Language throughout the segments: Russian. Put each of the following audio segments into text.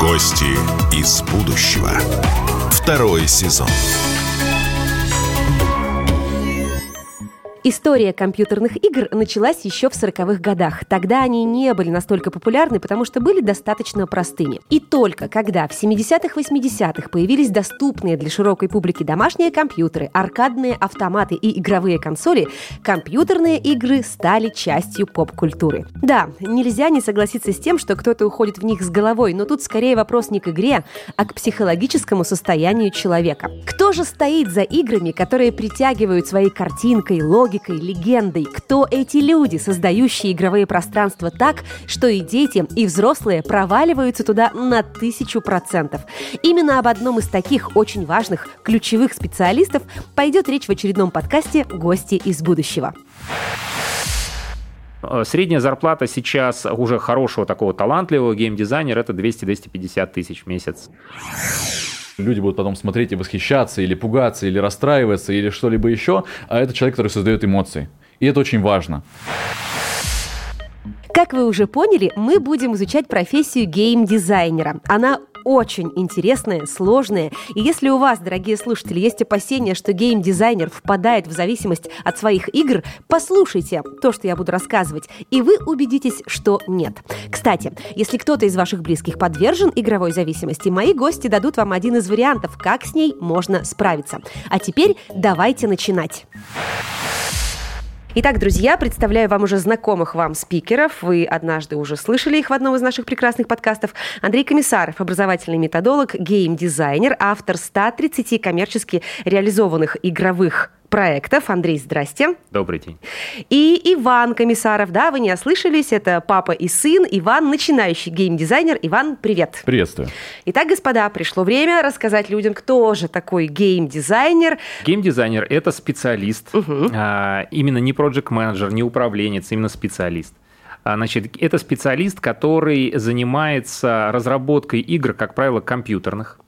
Гости из будущего. Второй сезон. История компьютерных игр началась еще в 40-х годах. Тогда они не были настолько популярны, потому что были достаточно простыми. И только когда в 70-х, 80-х появились доступные для широкой публики домашние компьютеры, аркадные автоматы и игровые консоли, компьютерные игры стали частью поп-культуры. Да, нельзя не согласиться с тем, что кто-то уходит в них с головой, но тут скорее вопрос не к игре, а к психологическому состоянию человека. Кто же стоит за играми, которые притягивают своей картинкой, логикой, логикой, легендой, кто эти люди, создающие игровые пространства так, что и дети, и взрослые проваливаются туда на тысячу процентов. Именно об одном из таких очень важных, ключевых специалистов пойдет речь в очередном подкасте «Гости из будущего». Э, средняя зарплата сейчас уже хорошего такого талантливого геймдизайнера это 200-250 тысяч в месяц. Люди будут потом смотреть и восхищаться, или пугаться, или расстраиваться, или что-либо еще. А это человек, который создает эмоции. И это очень важно. Как вы уже поняли, мы будем изучать профессию гейм-дизайнера. Она очень интересная, сложная. И если у вас, дорогие слушатели, есть опасения, что гейм-дизайнер впадает в зависимость от своих игр, послушайте то, что я буду рассказывать, и вы убедитесь, что нет. Кстати, если кто-то из ваших близких подвержен игровой зависимости, мои гости дадут вам один из вариантов, как с ней можно справиться. А теперь давайте начинать. Итак, друзья, представляю вам уже знакомых вам спикеров. Вы однажды уже слышали их в одном из наших прекрасных подкастов. Андрей Комиссаров, образовательный методолог, гейм-дизайнер, автор 130 коммерчески реализованных игровых проектов. Андрей, здрасте. Добрый день. И Иван Комиссаров, да, вы не ослышались, это папа и сын. Иван, начинающий геймдизайнер. Иван, привет. Приветствую. Итак, господа, пришло время рассказать людям, кто же такой геймдизайнер. Геймдизайнер – это специалист, угу. а, именно не проект менеджер не управленец, именно специалист. А, значит, это специалист, который занимается разработкой игр, как правило, компьютерных,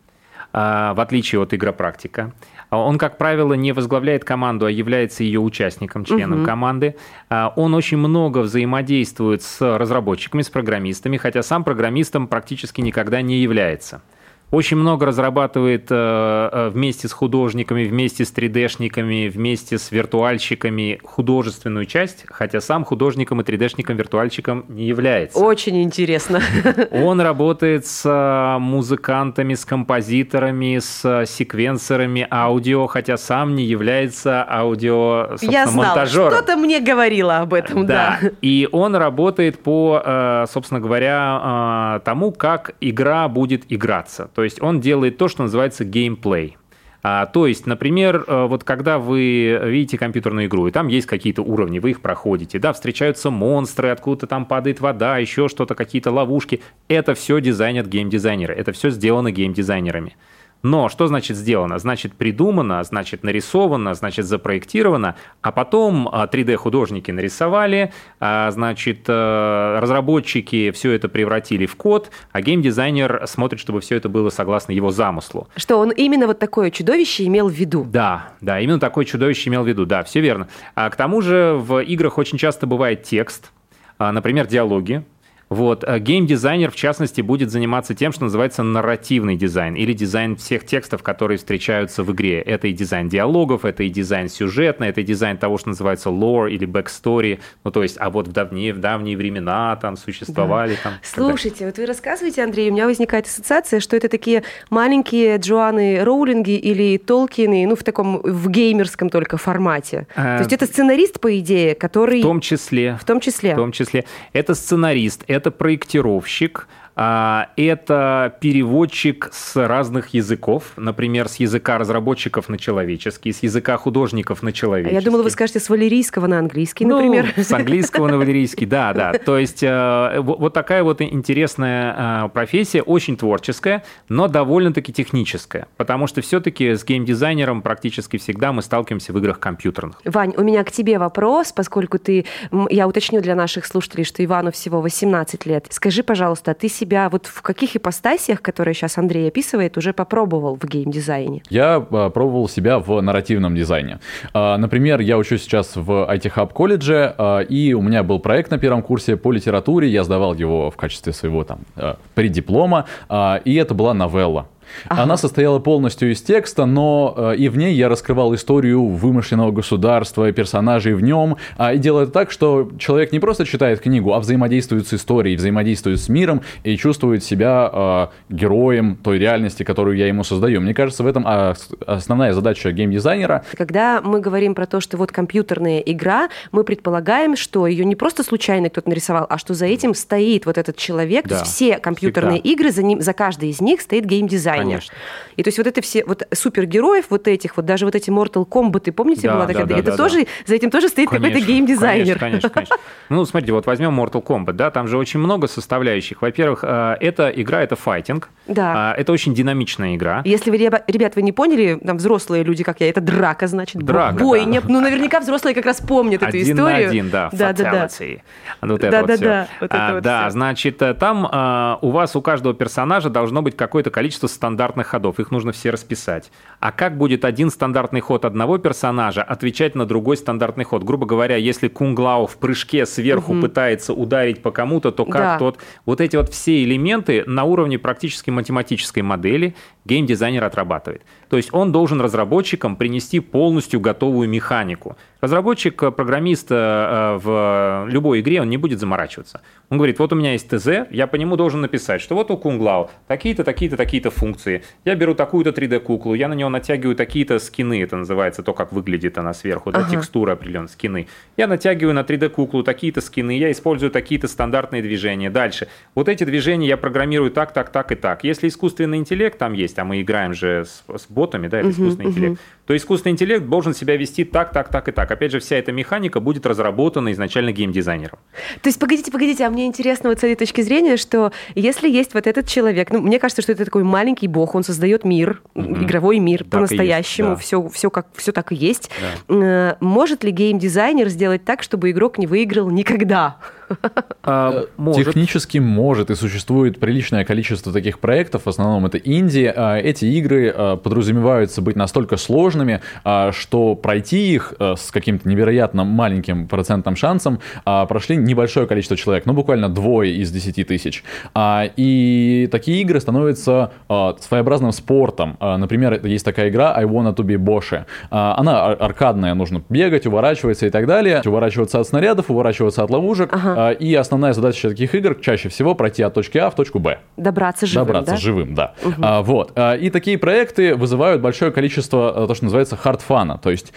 а, в отличие от игропрактика. А он, как правило, не возглавляет команду, а является ее участником, членом угу. команды. А, он очень много взаимодействует с разработчиками, с программистами, хотя сам программистом практически никогда не является. Очень много разрабатывает э, э, вместе с художниками, вместе с 3D-шниками, вместе с виртуальщиками художественную часть, хотя сам художником и 3D-шником, виртуальщиком не является. Очень интересно. Он работает с э, музыкантами, с композиторами, с секвенсорами аудио, хотя сам не является аудио, Я знала, что-то мне говорила об этом, да. да. И он работает по, собственно говоря, тому, как игра будет играться. То есть он делает то, что называется геймплей. А, то есть, например, э, вот когда вы видите компьютерную игру, и там есть какие-то уровни, вы их проходите, да, встречаются монстры, откуда-то там падает вода, еще что-то, какие-то ловушки. Это все дизайнят геймдизайнеры, это все сделано геймдизайнерами. Но что значит сделано? Значит придумано, значит нарисовано, значит запроектировано, а потом 3D-художники а, нарисовали, а, значит э, разработчики все это превратили в код, а геймдизайнер смотрит, чтобы все это было согласно его замыслу. Что он именно вот такое чудовище имел в виду? Да, да, именно такое чудовище имел в виду, да, все верно. А к тому же в играх очень часто бывает текст, а, например, диалоги, вот. Э, геймдизайнер, в частности, будет заниматься тем, что называется нарративный дизайн или дизайн всех текстов, которые встречаются в игре. Это и дизайн диалогов, это и дизайн сюжетный, это и дизайн того, что называется lore или backstory. Ну, то есть, а вот в давние, в давние времена там существовали. Да. Там, Слушайте, вот вы рассказываете, Андрей, у меня возникает ассоциация, что это такие маленькие Джоаны Роулинги или Толкины, ну, в таком, в геймерском только формате. А... То есть это сценарист, по идее, который... В том числе. В том числе. В том числе. Это сценарист, это это проектировщик, это переводчик с разных языков, например, с языка разработчиков на человеческий, с языка художников на человеческий. Я думала, вы скажете с валерийского на английский, ну, например. с английского на валерийский, да, да. То есть э, вот такая вот интересная э, профессия, очень творческая, но довольно-таки техническая, потому что все-таки с геймдизайнером практически всегда мы сталкиваемся в играх компьютерных. Вань, у меня к тебе вопрос, поскольку ты, я уточню для наших слушателей, что Ивану всего 18 лет. Скажи, пожалуйста, ты себе себя вот в каких ипостасиях, которые сейчас Андрей описывает, уже попробовал в геймдизайне? Я а, пробовал себя в нарративном дизайне. А, например, я учусь сейчас в IT Hub колледже, а, и у меня был проект на первом курсе по литературе, я сдавал его в качестве своего там преддиплома, и это была новелла. Ага. Она состояла полностью из текста, но э, и в ней я раскрывал историю вымышленного государства, персонажей в нем, а, и делаю это так, что человек не просто читает книгу, а взаимодействует с историей, взаимодействует с миром и чувствует себя э, героем той реальности, которую я ему создаю. Мне кажется, в этом основная задача геймдизайнера. Когда мы говорим про то, что вот компьютерная игра, мы предполагаем, что ее не просто случайно кто-то нарисовал, а что за этим стоит вот этот человек. Да, то есть все компьютерные всегда. игры, за, ним, за каждой из них стоит геймдизайн дизайнер. Конечно. И то есть вот это все вот супергероев вот этих, вот даже вот эти Mortal Kombat, помните, да, была такая? Да, да, это да, тоже, да. за этим тоже стоит какой-то геймдизайнер. Конечно, конечно, конечно. Ну, смотрите, вот возьмем Mortal Kombat, да, там же очень много составляющих. Во-первых, э, эта игра, это файтинг. Да. А, это очень динамичная игра. Если вы, ребят, вы не поняли, там взрослые люди, как я, это драка, значит, драка, бойня. Да. Ну, наверняка взрослые как раз помнят эту историю. Один на один, да, да, да, да. Вот это да, вот да, все. да, вот это а, вот Да, все. значит, э, там а, у вас у каждого персонажа должно быть какое-то количество стандартных ходов. Их нужно все расписать. А как будет один стандартный ход одного персонажа отвечать на другой стандартный ход? Грубо говоря, если Кунглау в прыжке сверху угу. пытается ударить по кому-то, то как да. тот... Вот эти вот все элементы на уровне практически математической модели геймдизайнер отрабатывает. То есть он должен разработчикам принести полностью готовую механику. Разработчик, э, программист э, в любой игре, он не будет заморачиваться. Он говорит, вот у меня есть ТЗ, я по нему должен написать, что вот у Кунглау такие-то, такие-то, такие-то функции. Я беру такую-то 3D-куклу, я на него натягиваю такие-то скины, это называется то, как выглядит она сверху, да, ага. текстура определенные скины. Я натягиваю на 3D-куклу такие-то скины, я использую такие-то стандартные движения. Дальше. Вот эти движения я программирую так, так, так и так. Если искусственный интеллект там есть, а мы играем же с, с ботами, да, это uh-huh, искусственный uh-huh. интеллект, то искусственный интеллект должен себя вести так, так, так и так. Опять же, вся эта механика будет разработана изначально геймдизайнером. То есть, погодите, погодите, а мне интересно вот с этой точки зрения, что если есть вот этот человек, ну, мне кажется, что это такой маленький бог, он создает мир, mm-hmm. игровой мир по-настоящему, да. все, все, как, все так и есть. Да. Э, может ли геймдизайнер сделать так, чтобы игрок не выиграл никогда? А, может. Технически может, и существует приличное количество таких проектов, в основном это Индии. А, эти игры а, подразумеваются быть настолько сложными, что пройти их с каким-то невероятно маленьким процентным шансом прошли небольшое количество человек, ну буквально двое из десяти тысяч. И такие игры становятся своеобразным спортом. Например, есть такая игра I Wanna To Be Bosch. Она аркадная, нужно бегать, уворачиваться и так далее. Уворачиваться от снарядов, уворачиваться от ловушек. Ага. А, и основная задача таких игр чаще всего пройти от точки А в точку Б. Добраться живым, Добраться да? живым, да. Угу. А, вот. А, и такие проекты вызывают большое количество, то, что называется, хардфана, то есть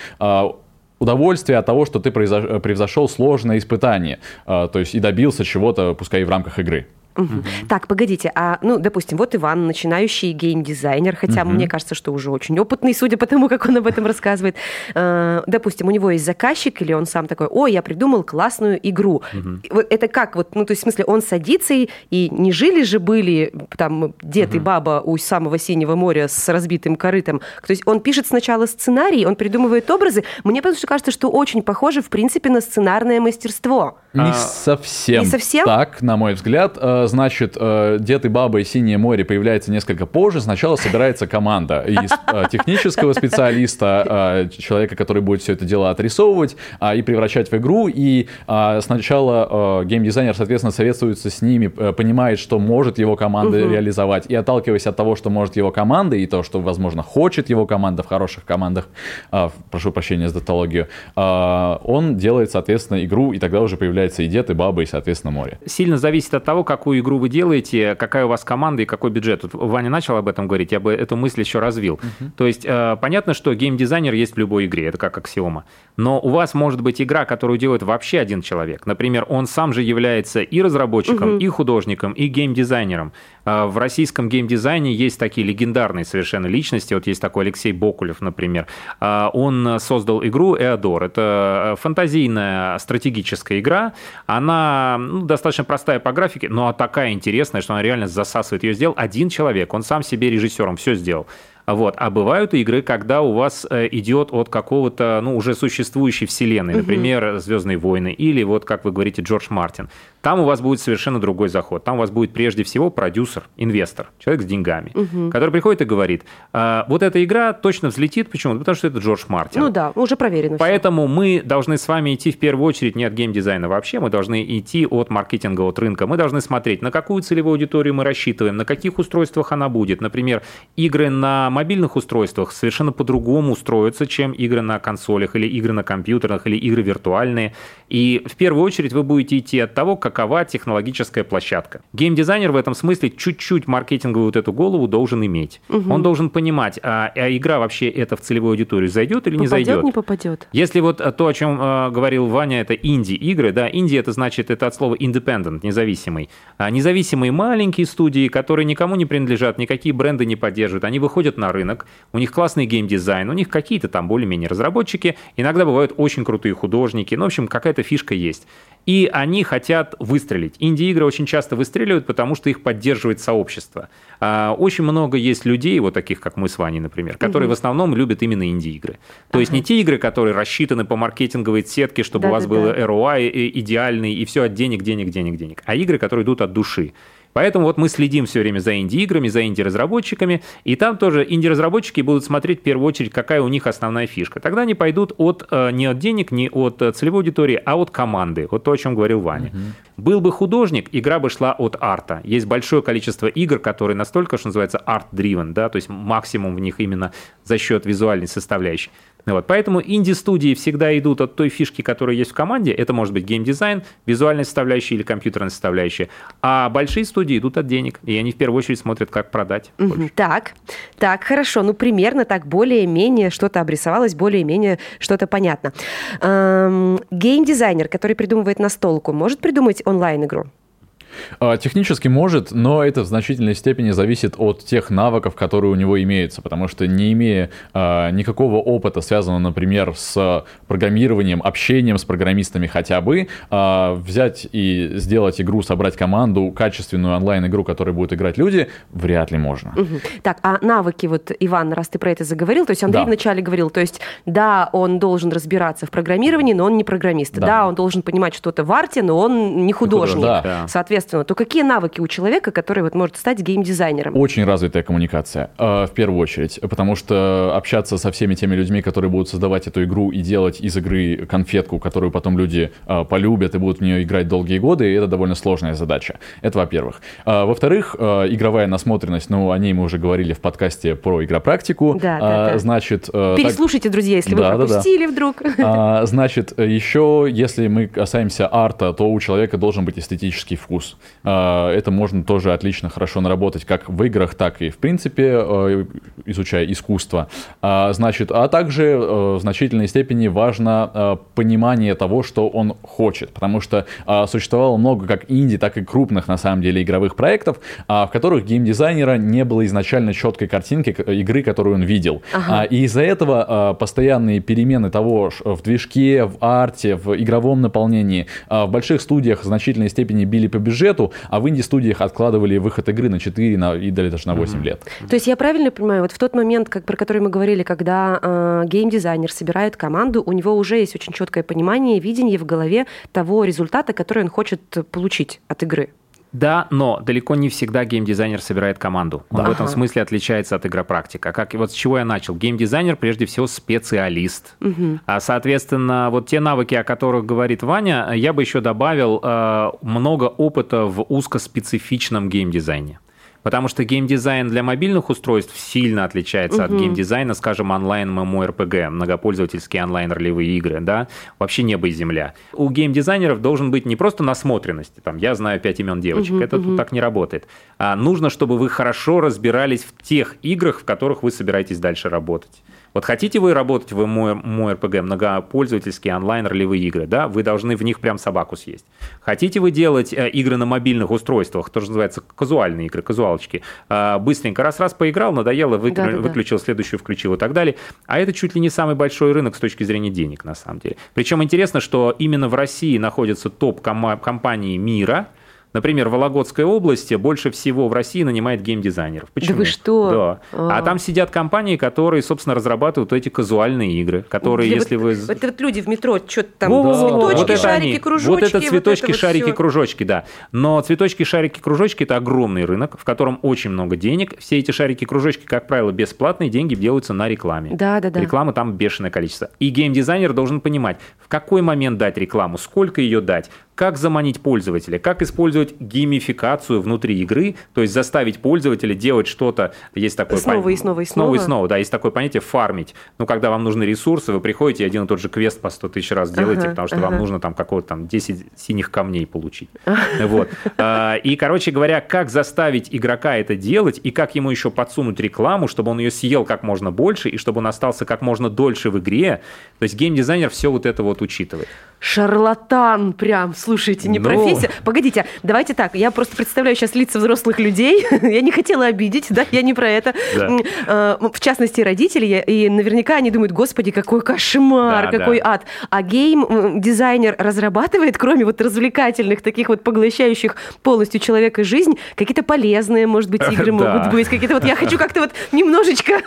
удовольствие от того, что ты превзошел сложное испытание, то есть и добился чего-то, пускай и в рамках игры. Угу. Так, погодите, а, ну, допустим, вот Иван, начинающий геймдизайнер, хотя угу. мне кажется, что уже очень опытный, судя по тому, как он об этом рассказывает. Э, допустим, у него есть заказчик, или он сам такой, о, я придумал классную игру. Угу. Вот это как? Вот, ну, то есть, в смысле, он садится и, и не жили же были там дед угу. и баба у самого синего моря с разбитым корытом. То есть он пишет сначала сценарий, он придумывает образы. Мне потому что кажется, что очень похоже, в принципе, на сценарное мастерство. Не а... совсем. Не совсем? Так, на мой взгляд. Э, значит, э, Дед и Баба и Синее море появляется несколько позже. Сначала собирается команда из э, технического специалиста, э, человека, который будет все это дело отрисовывать и превращать в игру. И сначала геймдизайнер, соответственно, советуется с ними, понимает, что может его команда угу. реализовать. И отталкиваясь от того, что может его команда, и то, что, возможно, хочет его команда в хороших командах, прошу прощения за датологию, он делает, соответственно, игру, и тогда уже появляется и Дед, и Баба, и, соответственно, море. Сильно зависит от того, какую игру вы делаете, какая у вас команда и какой бюджет. Тут Ваня начал об этом говорить, я бы эту мысль еще развил. Uh-huh. То есть э, понятно, что геймдизайнер есть в любой игре, это как аксиома. Но у вас может быть игра, которую делает вообще один человек. Например, он сам же является и разработчиком, uh-huh. и художником, и геймдизайнером. Э, в российском геймдизайне есть такие легендарные совершенно личности. Вот есть такой Алексей Бокулев, например. Э, он создал игру Эодор. Это фантазийная стратегическая игра. Она ну, достаточно простая по графике, но так такая интересная, что она реально засасывает. Ее сделал один человек, он сам себе режиссером все сделал. Вот. А бывают игры, когда у вас э, идет от какого-то, ну, уже существующей вселенной, например, «Звездные войны», или вот, как вы говорите, Джордж Мартин. Там у вас будет совершенно другой заход. Там у вас будет прежде всего продюсер, инвестор, человек с деньгами, угу. который приходит и говорит, а, вот эта игра точно взлетит. Почему? Потому что это Джордж Мартин. Ну да, уже проверено. Поэтому все. мы должны с вами идти в первую очередь не от геймдизайна вообще, мы должны идти от маркетинга, от рынка. Мы должны смотреть, на какую целевую аудиторию мы рассчитываем, на каких устройствах она будет. Например, игры на мобильных устройствах совершенно по-другому устроятся, чем игры на консолях или игры на компьютерах или игры виртуальные. И в первую очередь вы будете идти от того, как какова технологическая площадка. Геймдизайнер в этом смысле чуть-чуть маркетинговую вот эту голову должен иметь. Угу. Он должен понимать, а, а игра вообще это в целевую аудиторию зайдет или попадет, не зайдет. не попадет. Если вот то, о чем э, говорил Ваня, это инди-игры, да, инди это значит, это от слова independent, независимый. А независимые маленькие студии, которые никому не принадлежат, никакие бренды не поддерживают, они выходят на рынок, у них классный геймдизайн, у них какие-то там более-менее разработчики, иногда бывают очень крутые художники, ну, в общем, какая-то фишка есть и они хотят выстрелить. Инди-игры очень часто выстреливают, потому что их поддерживает сообщество. А, очень много есть людей, вот таких, как мы с Ваней, например, которые угу. в основном любят именно инди-игры. То ага. есть не те игры, которые рассчитаны по маркетинговой сетке, чтобы да, у вас да, был да. ROI идеальный, и все от денег, денег, денег, денег. А игры, которые идут от души. Поэтому вот мы следим все время за инди-играми, за инди-разработчиками, и там тоже инди-разработчики будут смотреть в первую очередь, какая у них основная фишка. Тогда они пойдут от, э, не от денег, не от э, целевой аудитории, а от команды. Вот то, о чем говорил Ваня. Угу. Был бы художник, игра бы шла от арта. Есть большое количество игр, которые настолько, что называется, арт-дривен, да, то есть максимум в них именно за счет визуальной составляющей. Вот. Поэтому инди-студии всегда идут от той фишки, которая есть в команде. Это может быть геймдизайн, визуальная составляющая или компьютерная составляющая. А большие студии идут от денег. И они в первую очередь смотрят, как продать. Угу. Так, так, хорошо. Ну, примерно так более-менее что-то обрисовалось, более-менее что-то понятно. Эм, геймдизайнер, который придумывает настолку, может придумать онлайн-игру? А, технически может, но это в значительной степени зависит от тех навыков, которые у него имеются, потому что не имея а, никакого опыта, связанного, например, с программированием, общением с программистами хотя бы, а, взять и сделать игру, собрать команду, качественную онлайн-игру, которой будут играть люди, вряд ли можно. Угу. Так, а навыки, вот, Иван, раз ты про это заговорил, то есть Андрей да. вначале говорил, то есть, да, он должен разбираться в программировании, но он не программист. Да, да он должен понимать что-то в арте, но он не художник. Да. Соответственно, соответственно, то какие навыки у человека, который вот может стать геймдизайнером? Очень развитая коммуникация, э, в первую очередь, потому что общаться со всеми теми людьми, которые будут создавать эту игру и делать из игры конфетку, которую потом люди э, полюбят и будут в нее играть долгие годы, это довольно сложная задача. Это во-первых. Э, во-вторых, игровая насмотренность, ну, о ней мы уже говорили в подкасте про игропрактику. Да, да, да. Значит... Переслушайте, так... друзья, если да, вы пропустили да, да. вдруг. Значит, еще, если мы касаемся арта, то у человека должен быть эстетический вкус. А, это можно тоже отлично, хорошо наработать как в играх, так и в принципе, э, изучая искусство. А, значит, а также э, в значительной степени важно э, понимание того, что он хочет, потому что существовало много как инди, так и крупных, на самом деле, игровых проектов, в которых геймдизайнера не было изначально четкой картинки игры, которую он видел. Ага. И из-за этого постоянные перемены того в движке, в арте, в игровом наполнении, в больших студиях в значительной степени били по бюджету, бюджету, а в инди-студиях откладывали выход игры на 4 на, и дали даже на 8 mm-hmm. лет. То есть я правильно понимаю, вот в тот момент, как, про который мы говорили, когда э, геймдизайнер собирает команду, у него уже есть очень четкое понимание, видение в голове того результата, который он хочет получить от игры? Да, но далеко не всегда геймдизайнер собирает команду. Он ага. в этом смысле отличается от игропрактика. Как вот с чего я начал? Геймдизайнер прежде всего специалист. Угу. А, соответственно, вот те навыки, о которых говорит Ваня, я бы еще добавил э, много опыта в узкоспецифичном геймдизайне. Потому что геймдизайн для мобильных устройств сильно отличается угу. от геймдизайна, скажем, онлайн MMORPG, многопользовательские онлайн-ролевые игры, да, вообще небо и земля. У геймдизайнеров должен быть не просто насмотренность, там, я знаю пять имен девочек, угу, это угу. тут так не работает, а нужно, чтобы вы хорошо разбирались в тех играх, в которых вы собираетесь дальше работать. Вот хотите вы работать в РПГ, многопользовательские онлайн-ролевые игры, да, вы должны в них прям собаку съесть. Хотите вы делать э, игры на мобильных устройствах, тоже называется казуальные игры, казуалочки, э, быстренько раз-раз поиграл, надоело, выклю, да, да, выключил, да. следующую включил и так далее. А это чуть ли не самый большой рынок с точки зрения денег, на самом деле. Причем интересно, что именно в России находятся топ-компании мира – Например, в Вологодской области больше всего в России нанимает геймдизайнеров. Почему? Да вы что? Да. А, а там сидят компании, которые, собственно, разрабатывают эти казуальные игры, которые, Где если вот, вы... Это вот люди в метро, что-то там, да. цветочки, вот шарики, они. кружочки. Вот это цветочки, вот это шарики, вот кружочки, да. Но цветочки, шарики, кружочки – это огромный рынок, в котором очень много денег. Все эти шарики, кружочки, как правило, бесплатные, деньги делаются на рекламе. Да, да, да. Рекламы там бешеное количество. И геймдизайнер должен понимать, в какой момент дать рекламу, сколько ее дать, как заманить пользователя, как использовать геймификацию внутри игры, то есть заставить пользователя делать что-то, есть такое снова понятие, и снова и снова. Снова и снова, да, есть такое понятие фармить. Ну, когда вам нужны ресурсы, вы приходите и один и тот же квест по 100 тысяч раз делаете, ага, потому что ага. вам нужно там какого-то там 10 синих камней получить. Вот. А, и, короче говоря, как заставить игрока это делать, и как ему еще подсунуть рекламу, чтобы он ее съел как можно больше, и чтобы он остался как можно дольше в игре. То есть геймдизайнер все вот это вот учитывает. Шарлатан прям, слушайте, не Но... Профессия. Погодите, давайте так, я просто представляю сейчас лица взрослых людей, я не хотела обидеть, да, я не про это. Да. А, в частности, родители, и наверняка они думают, господи, какой кошмар, да, какой да. ад. А гейм-дизайнер разрабатывает, кроме вот развлекательных, таких вот поглощающих полностью человека жизнь, какие-то полезные, может быть, игры могут быть, какие-то вот, я хочу как-то вот немножечко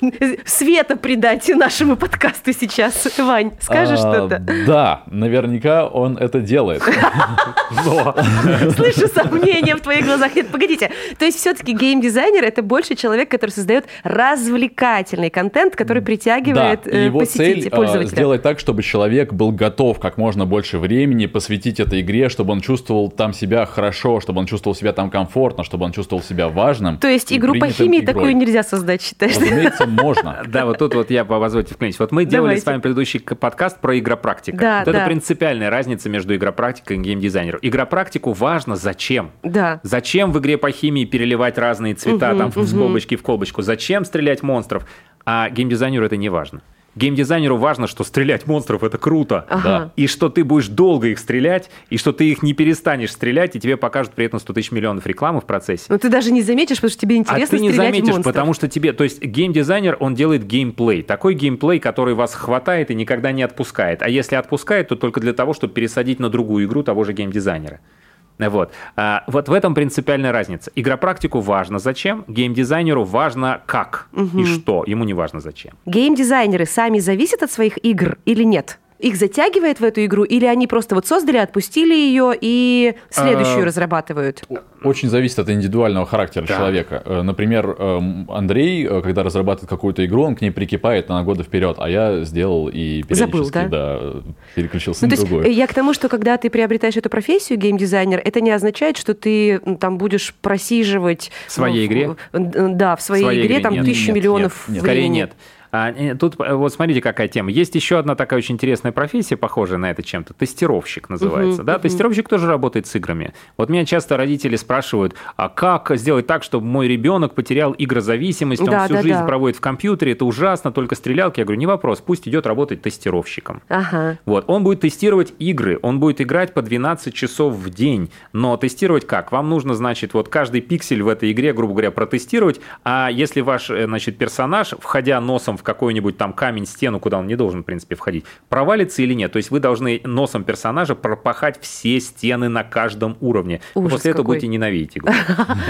света придать нашему подкасту сейчас. Вань, скажешь а, что-то? Да, наверняка он это делает. Слышу сомнения в твоих глазах. Нет, погодите. То есть все-таки геймдизайнер это больше человек, который создает развлекательный контент, который притягивает да, его э, цель а, сделать так, чтобы человек был готов как можно больше времени посвятить этой игре, чтобы он чувствовал там себя хорошо, чтобы он чувствовал себя там комфортно, чтобы он чувствовал себя важным. То есть игру по химии игрой. такую нельзя создать, считаешь? Разумеется, можно. Да, вот тут вот я, позвольте вклинить. Вот мы делали с вами предыдущий подкаст про игропрактика. Да, да принципиальная разница между игропрактикой и геймдизайнером. Игропрактику важно зачем. Да. Зачем в игре по химии переливать разные цвета угу, там угу. в колбочки в колбочку? Зачем стрелять монстров? А геймдизайнеру это не важно. Геймдизайнеру важно, что стрелять монстров это круто, ага. и что ты будешь долго их стрелять, и что ты их не перестанешь стрелять, и тебе покажут при этом 100 тысяч миллионов рекламы в процессе. Но ты даже не заметишь, потому что тебе интересно а ты не заметишь, монстров. потому что тебе, то есть геймдизайнер, он делает геймплей, такой геймплей, который вас хватает и никогда не отпускает, а если отпускает, то только для того, чтобы пересадить на другую игру того же геймдизайнера. Вот. А, вот в этом принципиальная разница. Игропрактику важно зачем, геймдизайнеру важно как угу. и что, ему не важно зачем. Геймдизайнеры сами зависят от своих игр или нет? Их затягивает в эту игру, или они просто вот создали, отпустили ее и следующую а, разрабатывают? Очень зависит от индивидуального характера да. человека. Э, например, эм, Андрей, э, когда разрабатывает какую-то игру, он к ней прикипает на годы вперед, а я сделал и периодически Забыл, да? Да, переключился ну, на то другое. Есть, я к тому, что когда ты приобретаешь эту профессию геймдизайнер, это не означает, что ты там будешь просиживать... В своей ну, игре? Да, в своей, в своей игре, игре там нет, тысячу нет, миллионов нет, нет. Скорее нет. А, тут э, вот смотрите, какая тема. Есть еще одна такая очень интересная профессия, похожая на это чем-то. Тестировщик называется. Uh-huh, да? uh-huh. Тестировщик тоже работает с играми. Вот меня часто родители спрашивают, а как сделать так, чтобы мой ребенок потерял игрозависимость, он да, всю да, жизнь да. проводит в компьютере, это ужасно, только стрелялки. Я говорю, не вопрос, пусть идет работать тестировщиком. Ага. Вот, он будет тестировать игры, он будет играть по 12 часов в день. Но тестировать как? Вам нужно, значит, вот каждый пиксель в этой игре, грубо говоря, протестировать, а если ваш, э, значит, персонаж, входя носом в какой-нибудь там камень, стену, куда он не должен, в принципе, входить, провалится или нет. То есть вы должны носом персонажа пропахать все стены на каждом уровне. Ужас После этого будете ненавидеть игру.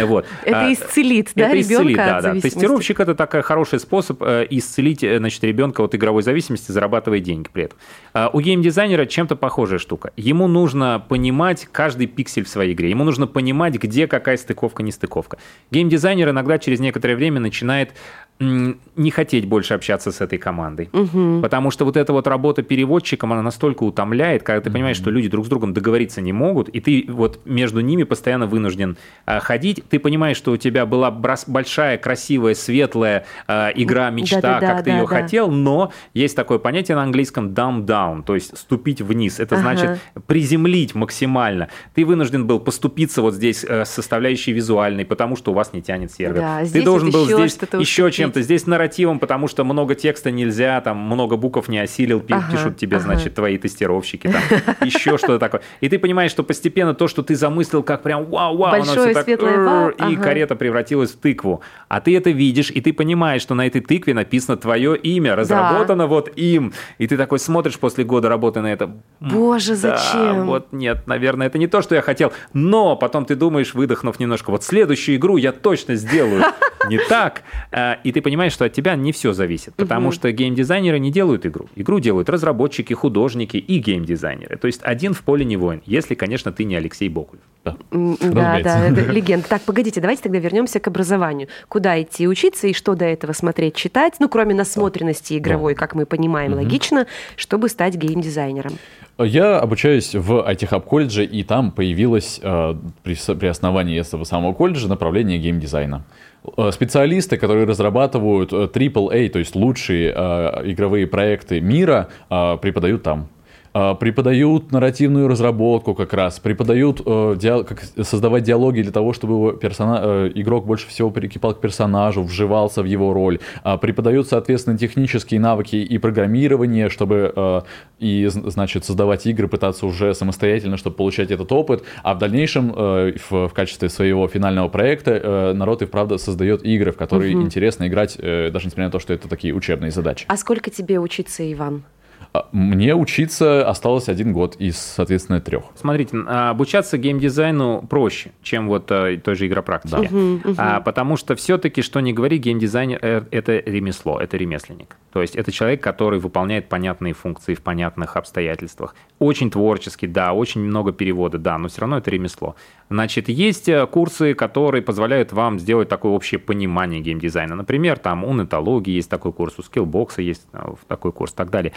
Вот. Это а, исцелит, да, это исцелит, да, да. Тестировщик это такой хороший способ э, исцелить, э, значит, ребенка от игровой зависимости, зарабатывая деньги при этом. А, у геймдизайнера чем-то похожая штука. Ему нужно понимать каждый пиксель в своей игре. Ему нужно понимать, где какая стыковка, не стыковка. Геймдизайнер иногда через некоторое время начинает не хотеть больше общаться с этой командой. Угу. Потому что вот эта вот работа переводчиком, она настолько утомляет, когда ты угу. понимаешь, что люди друг с другом договориться не могут, и ты вот между ними постоянно вынужден а, ходить. Ты понимаешь, что у тебя была большая, красивая, светлая а, игра, мечта, да, да, как да, ты да, ее да. хотел, но есть такое понятие на английском dumb down, то есть ступить вниз. Это ага. значит приземлить максимально. Ты вынужден был поступиться вот здесь э, составляющей визуальной, потому что у вас не тянет сервер. Да, ты должен был здесь еще чем чем-то, здесь нарративом, потому что много текста нельзя, там много букв не осилил, ага, пишут тебе, ага. значит, твои тестировщики, там, еще что-то такое. И ты понимаешь, что постепенно то, что ты замыслил, как прям вау-вау, оно все так... И карета превратилась в тыкву. А ты это видишь, и ты понимаешь, что на этой тыкве написано твое имя, разработано вот им. И ты такой смотришь после года работы на это. Боже, зачем? Вот нет, наверное, это не то, что я хотел. Но потом ты думаешь, выдохнув немножко, вот следующую игру я точно сделаю не так. А, и ты понимаешь, что от тебя не все зависит. Потому что геймдизайнеры не делают игру. Игру делают разработчики, художники и геймдизайнеры. То есть один в поле не воин, если, конечно, ты не Алексей Бокулев. Да, да, да, это легенда. Так, погодите, давайте тогда вернемся к образованию. Куда идти учиться и что до этого смотреть, читать? Ну, кроме насмотренности игровой, как мы понимаем, логично, чтобы стать геймдизайнером. Я обучаюсь в IT-хаб колледже, и там появилось э, при, при основании этого самого колледжа направление геймдизайна. Э, специалисты, которые разрабатывают AAA, э, то есть лучшие э, игровые проекты мира, преподают там. А, преподают нарративную разработку как раз, преподают э, диал- как создавать диалоги для того, чтобы его персона- э, игрок больше всего прикипал к персонажу, вживался в его роль, э, преподают, соответственно, технические навыки и программирование, чтобы э, и, значит, создавать игры, пытаться уже самостоятельно, чтобы получать этот опыт, а в дальнейшем э, в, в качестве своего финального проекта э, народ и правда создает игры, в которые угу. интересно играть, э, даже несмотря на то, что это такие учебные задачи. А сколько тебе учиться, Иван? А, мне учиться осталось один год из, соответственно, трех. Смотрите, а, обучаться геймдизайну проще, чем вот а, той же игропрактике. Да. Uh-huh, uh-huh. А, потому что все-таки, что не говори, геймдизайнер э, – это ремесло, это ремесленник. То есть это человек, который выполняет понятные функции в понятных обстоятельствах. Очень творческий, да, очень много перевода, да, но все равно это ремесло. Значит, есть э, курсы, которые позволяют вам сделать такое общее понимание геймдизайна. Например, там у нетологии есть такой курс, у скиллбокса есть э, такой курс и так далее.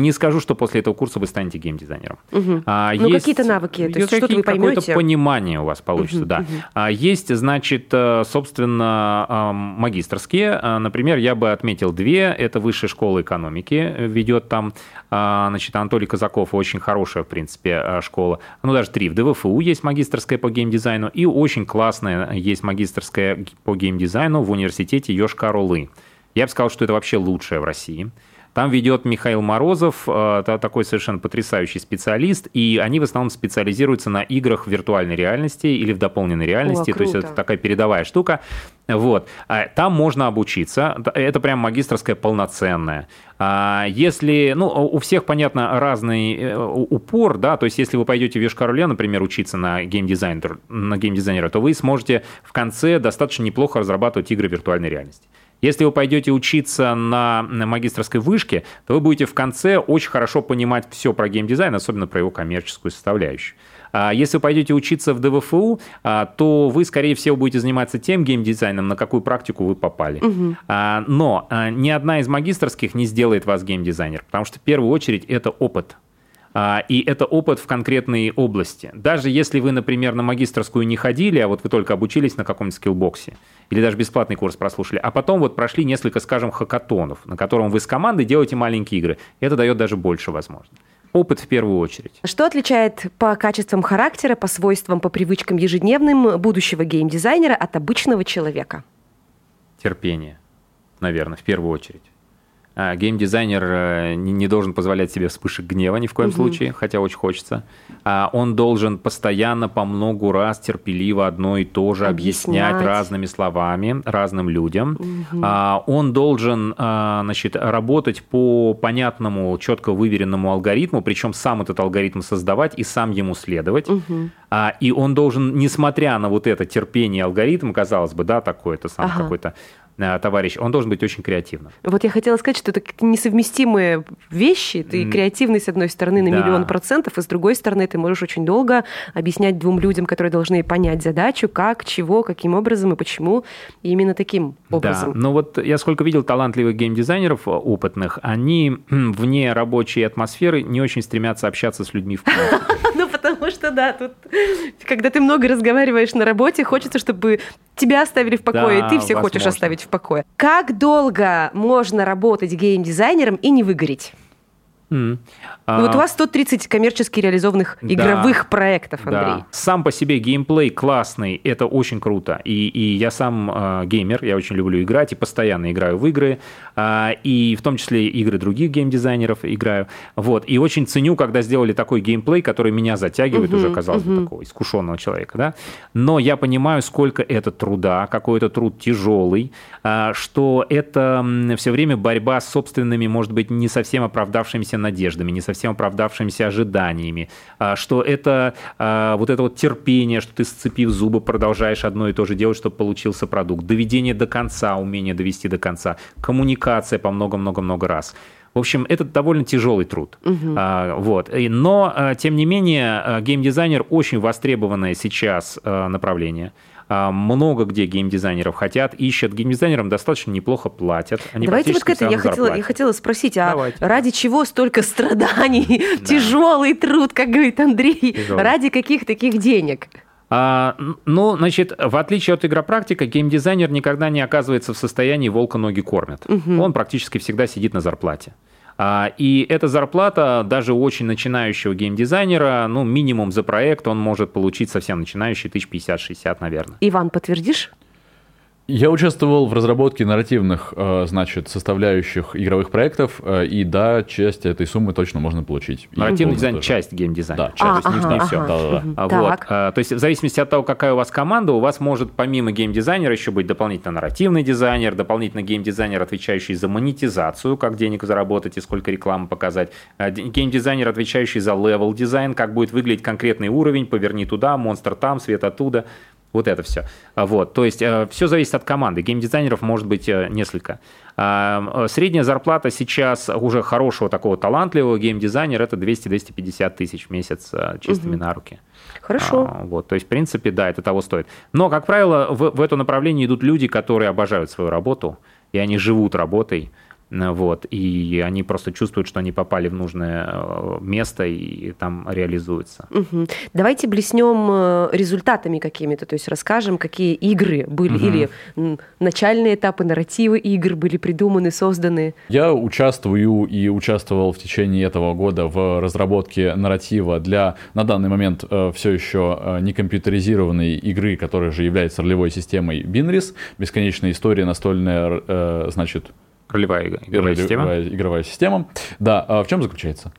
Не скажу, что после этого курса вы станете геймдизайнером. Угу. А, ну, какие-то навыки, то есть что-то вы поймете. Какое-то понимание у вас получится, угу, да. Угу. А, есть, значит, э, собственно, магистрские. А, например, я бы отметил две. Это Высшая школа экономики ведет там, а, значит, Анатолий Казаков, очень хорошая, в принципе, школа. Ну, даже три. В ДВФУ есть магистрская по геймдизайну, и очень классная есть магистрская по геймдизайну в университете Йошкар-Олы. Я бы сказал, что это вообще лучшее в России. Там ведет Михаил Морозов, э, такой совершенно потрясающий специалист, и они в основном специализируются на играх в виртуальной реальности или в дополненной реальности, О, то есть это такая передовая штука. Вот. А там можно обучиться, это прям магистрская полноценная. А если, ну, у всех, понятно, разный э, упор, да, то есть если вы пойдете в Вишкаруле, например, учиться на геймдизайнера, на геймдизайнера, то вы сможете в конце достаточно неплохо разрабатывать игры виртуальной реальности. Если вы пойдете учиться на магистрской вышке, то вы будете в конце очень хорошо понимать все про геймдизайн, особенно про его коммерческую составляющую. А если вы пойдете учиться в ДВФУ, а, то вы, скорее всего, будете заниматься тем геймдизайном, на какую практику вы попали. Угу. Но ни одна из магистрских не сделает вас геймдизайнер, потому что в первую очередь это опыт. А, и это опыт в конкретной области. Даже если вы, например, на магистрскую не ходили, а вот вы только обучились на каком-нибудь скиллбоксе, или даже бесплатный курс прослушали, а потом вот прошли несколько, скажем, хакатонов, на котором вы с командой делаете маленькие игры, это дает даже больше возможностей опыт в первую очередь. Что отличает по качествам характера, по свойствам, по привычкам ежедневным будущего геймдизайнера от обычного человека? Терпение, наверное, в первую очередь. А, геймдизайнер э, не должен позволять себе вспышек гнева ни в коем угу. случае, хотя очень хочется. А, он должен постоянно по многу раз терпеливо одно и то же объяснять, объяснять разными словами разным людям. Угу. Он должен значит, работать по понятному, четко выверенному алгоритму, причем сам этот алгоритм создавать и сам ему следовать. Угу. И он должен, несмотря на вот это терпение алгоритма, казалось бы, да, такой-то сам ага. какой-то товарищ, он должен быть очень креативным. Вот я хотела сказать, что это несовместимые вещи. Ты креативный, с одной стороны, на да. миллион процентов, и с другой стороны, ты можешь очень долго объяснять двум людям, которые должны понять задачу, как, чего, каким образом и почему, и именно таким образом. Да, ну вот я сколько видел талантливых геймдизайнеров э, опытных, они вне рабочей атмосферы не очень стремятся общаться с людьми в что, да, тут, когда ты много разговариваешь на работе, хочется, чтобы тебя оставили в покое, и ты все хочешь оставить в покое. Как долго можно работать геймдизайнером и не выгореть? Mm. А... вот у вас 130 коммерчески реализованных да, игровых проектов, Андрей. Да. Сам по себе геймплей классный, это очень круто. И, и я сам э, геймер, я очень люблю играть и постоянно играю в игры, и в том числе игры других геймдизайнеров играю. Вот. И очень ценю, когда сделали такой геймплей, который меня затягивает uh-huh, уже, казалось uh-huh. бы, такого искушенного человека. Да? Но я понимаю, сколько это труда, какой это труд тяжелый, э, что это все время борьба с собственными, может быть, не совсем оправдавшимися надеждами, не совсем оправдавшимися ожиданиями, а, что это а, вот это вот терпение, что ты, сцепив зубы, продолжаешь одно и то же делать, чтобы получился продукт, доведение до конца, умение довести до конца, коммуникация по много-много-много раз. В общем, это довольно тяжелый труд. Угу. А, вот. Но, тем не менее, геймдизайнер очень востребованное сейчас направление. А, много где геймдизайнеров хотят, ищут. Геймдизайнерам достаточно неплохо платят. Они Давайте вот к этому я хотела, я хотела спросить, а Давайте. ради чего столько страданий, да. тяжелый труд, как говорит Андрей, тяжелый. ради каких таких денег? А, ну, значит, в отличие от игропрактика, геймдизайнер никогда не оказывается в состоянии волка ноги кормят. Угу. Он практически всегда сидит на зарплате. А, и эта зарплата даже у очень начинающего геймдизайнера, ну, минимум за проект он может получить совсем начинающий, 1050-60, наверное. Иван, подтвердишь? Я участвовал в разработке нарративных, э, значит, составляющих игровых проектов, э, и да, часть этой суммы точно можно получить. Нарративный дизайн тоже. часть геймдизайна. Да, часть, а, то есть ага, не ага. все. Да, да, да. Вот. То есть в зависимости от того, какая у вас команда, у вас может помимо геймдизайнера еще быть дополнительно нарративный дизайнер, дополнительно геймдизайнер, отвечающий за монетизацию, как денег заработать и сколько рекламы показать, геймдизайнер, отвечающий за level design, как будет выглядеть конкретный уровень, поверни туда, монстр там, свет оттуда. Вот это все. А, вот. То есть э, все зависит от команды. Геймдизайнеров может быть э, несколько. А, средняя зарплата сейчас уже хорошего такого талантливого геймдизайнера это 200-250 тысяч в месяц э, чистыми угу. на руки. Хорошо. А, вот, то есть, в принципе, да, это того стоит. Но, как правило, в, в это направление идут люди, которые обожают свою работу, и они живут работой, вот, и они просто чувствуют, что они попали в нужное э, место и там реализуются. Угу. Давайте блеснем э, результатами какими-то, то есть расскажем, какие игры были угу. или начальные этапы нарративы игр были придуманы, созданы. Я участвую и участвовал в течение этого года в разработке нарратива для на данный момент э, все еще не компьютеризированной игры, которая же является ролевой системой Binris, бесконечная история настольная, значит, Ролевая игровая, система. Игровая система. Да, а в чем заключается?